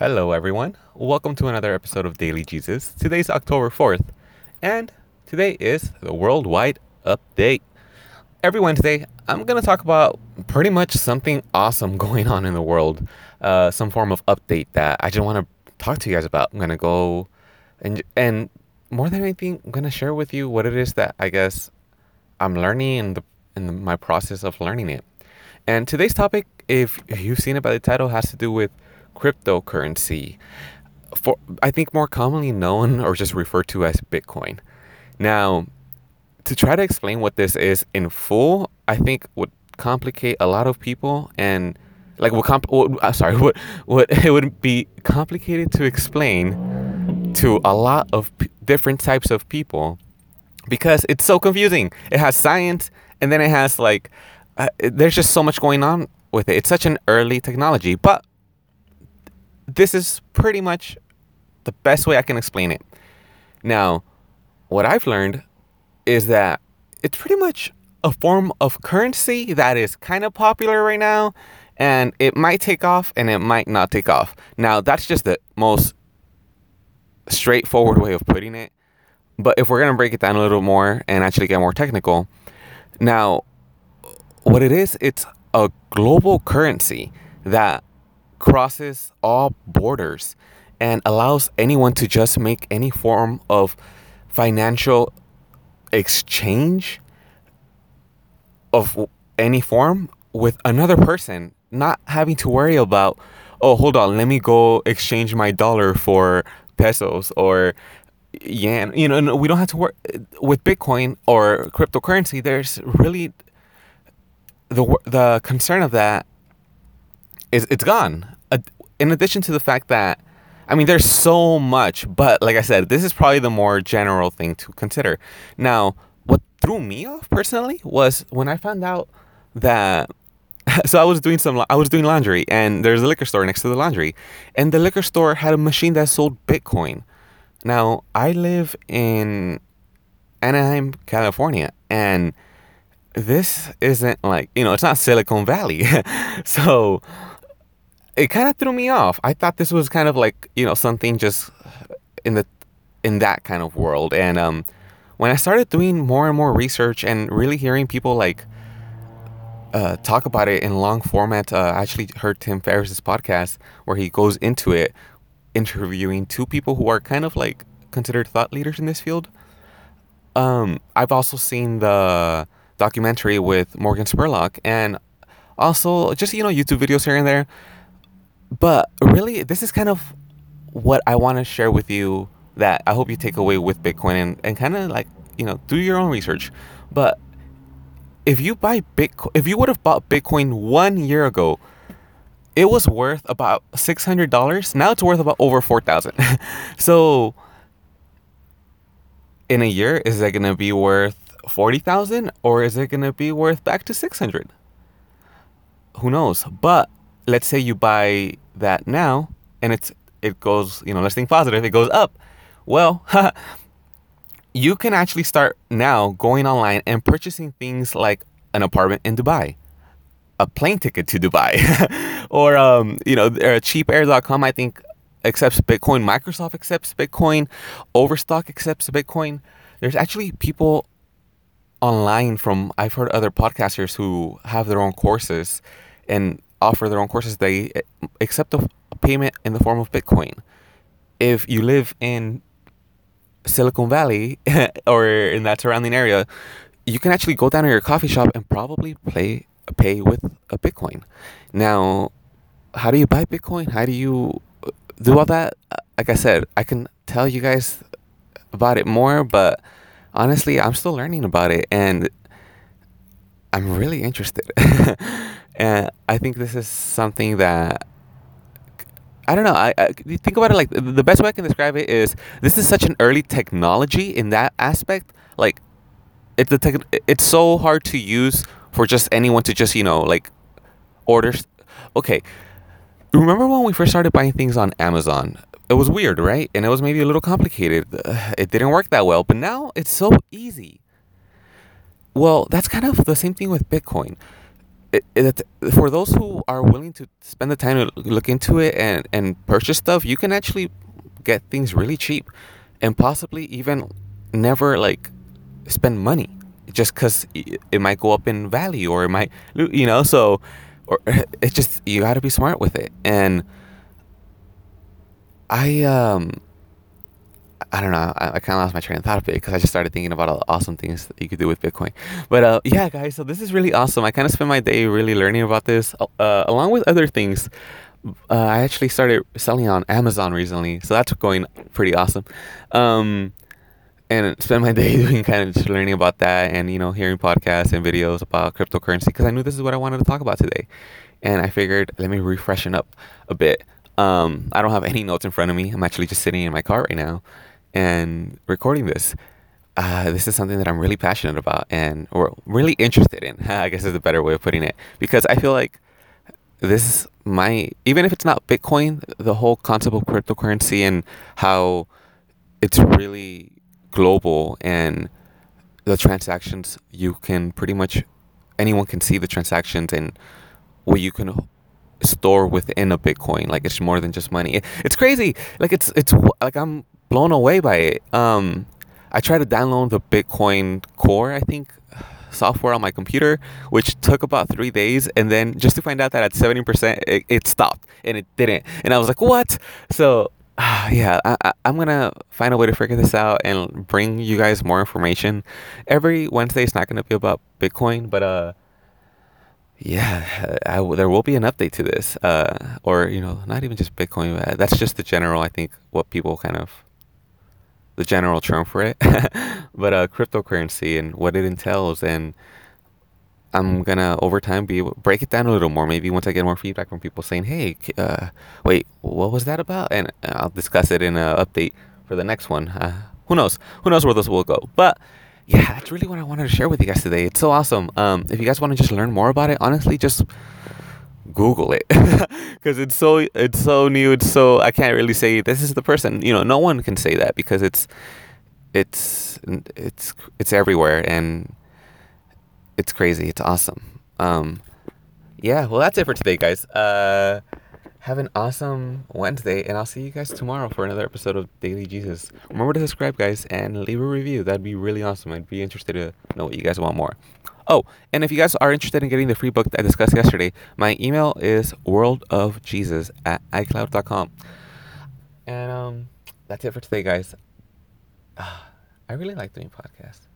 Hello, everyone. Welcome to another episode of Daily Jesus. Today's October 4th, and today is the Worldwide Update. Every Wednesday, I'm going to talk about pretty much something awesome going on in the world, uh, some form of update that I just want to talk to you guys about. I'm going to go and, and more than anything, I'm going to share with you what it is that I guess I'm learning in, the, the, my process of learning it. And today's topic, if you've seen it by the title, has to do with cryptocurrency, for I think more commonly known or just referred to as Bitcoin. Now, to try to explain what this is in full, I think would complicate a lot of people and like what comp what, uh, sorry what what it would be complicated to explain to a lot of p- different types of people because it's so confusing. It has science and then it has like uh, there's just so much going on with it. It's such an early technology, but this is pretty much the best way I can explain it. Now, what I've learned is that it's pretty much a form of currency that is kind of popular right now and it might take off and it might not take off. Now, that's just the most straightforward way of putting it. But if we're going to break it down a little more and actually get more technical, now, what it is, it's a global currency that crosses all borders and allows anyone to just make any form of financial exchange of any form with another person, not having to worry about, oh, hold on, let me go exchange my dollar for pesos or yen. You know, we don't have to work with Bitcoin or cryptocurrency. There's really the the concern of that is it's gone. Uh, in addition to the fact that, I mean, there's so much, but like I said, this is probably the more general thing to consider. Now, what threw me off personally was when I found out that. So I was doing some, I was doing laundry, and there's a liquor store next to the laundry, and the liquor store had a machine that sold Bitcoin. Now I live in Anaheim, California, and this isn't like you know it's not Silicon Valley, so it kind of threw me off. I thought this was kind of like you know something just in the in that kind of world. And um, when I started doing more and more research and really hearing people like uh, talk about it in long format, uh, I actually heard Tim Ferriss's podcast where he goes into it, interviewing two people who are kind of like considered thought leaders in this field. Um, I've also seen the documentary with Morgan Spurlock and also just you know YouTube videos here and there but really, this is kind of what I want to share with you that I hope you take away with Bitcoin and, and kind of like, you know, do your own research. But if you buy Bitcoin, if you would have bought Bitcoin one year ago, it was worth about $600. Now it's worth about over 4000 So in a year, is it going to be worth 40,000 or is it going to be worth back to 600? Who knows? But let's say you buy that now and it's it goes, you know, let's think positive, it goes up. Well, you can actually start now going online and purchasing things like an apartment in Dubai, a plane ticket to Dubai, or um, you know, cheapair.com I think accepts Bitcoin, Microsoft accepts Bitcoin, Overstock accepts Bitcoin. There's actually people online from I've heard other podcasters who have their own courses and offer their own courses, they eh, accept a payment in the form of Bitcoin. If you live in Silicon Valley or in that surrounding area, you can actually go down to your coffee shop and probably play pay with a Bitcoin. Now, how do you buy Bitcoin? How do you uh, do all that? Uh, like I said, I can tell you guys about it more, but honestly, I'm still learning about it and I'm really interested. And I think this is something that I don't know. I, I think about it like the best way I can describe it is this is such an early technology in that aspect. Like it's the tech, it's so hard to use for just anyone to just you know like order. Okay, remember when we first started buying things on Amazon? It was weird, right? And it was maybe a little complicated. It didn't work that well, but now it's so easy. Well, that's kind of the same thing with Bitcoin it, it, for those who are willing to spend the time to look into it and, and purchase stuff, you can actually get things really cheap and possibly even never like spend money just because it might go up in value or it might, you know, so, or it's just, you got to be smart with it. And I, um, I don't know. I, I kind of lost my train of thought a bit because I just started thinking about all the awesome things that you could do with Bitcoin. But uh, yeah, guys, so this is really awesome. I kind of spent my day really learning about this, uh, along with other things. Uh, I actually started selling on Amazon recently, so that's going pretty awesome. Um, and spend my day doing kind of just learning about that, and you know, hearing podcasts and videos about cryptocurrency because I knew this is what I wanted to talk about today. And I figured, let me refreshen up a bit. Um, I don't have any notes in front of me. I'm actually just sitting in my car right now and recording this. Uh, this is something that I'm really passionate about and or really interested in. I guess is a better way of putting it because I feel like this is my even if it's not Bitcoin, the whole concept of cryptocurrency and how it's really global and the transactions you can pretty much anyone can see the transactions and what you can store within a Bitcoin. Like it's more than just money. It, it's crazy. Like it's it's like I'm blown away by it. Um, I tried to download the Bitcoin Core, I think, software on my computer, which took about three days, and then just to find out that at seventy percent it, it, stopped and it didn't, and I was like, what? So. Yeah, I, I, I'm gonna find a way to figure this out and bring you guys more information. Every Wednesday is not gonna be about Bitcoin, but uh, yeah, I, there will be an update to this, uh, or you know, not even just Bitcoin. Uh, that's just the general. I think what people kind of the general term for it, but uh, cryptocurrency and what it entails. And I'm gonna over time be break it down a little more. Maybe once I get more feedback from people saying, "Hey, uh, wait, what was that about?" And I'll discuss it in an update for the next one. Uh, who knows? Who knows where this will go? But yeah, that's really what I wanted to share with you guys today. It's so awesome. Um, if you guys want to just learn more about it, honestly, just Google it because it's so it's so new. It's so I can't really say this is the person. You know, no one can say that because it's it's it's it's everywhere and it's crazy. It's awesome. Um, yeah. Well, that's it for today, guys. Uh, have an awesome Wednesday, and I'll see you guys tomorrow for another episode of Daily Jesus. Remember to subscribe, guys, and leave a review. That'd be really awesome. I'd be interested to know what you guys want more. Oh, and if you guys are interested in getting the free book I discussed yesterday, my email is worldofjesus at icloud.com. And um, that's it for today, guys. Uh, I really like doing podcasts.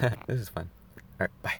this is fun. All right, bye.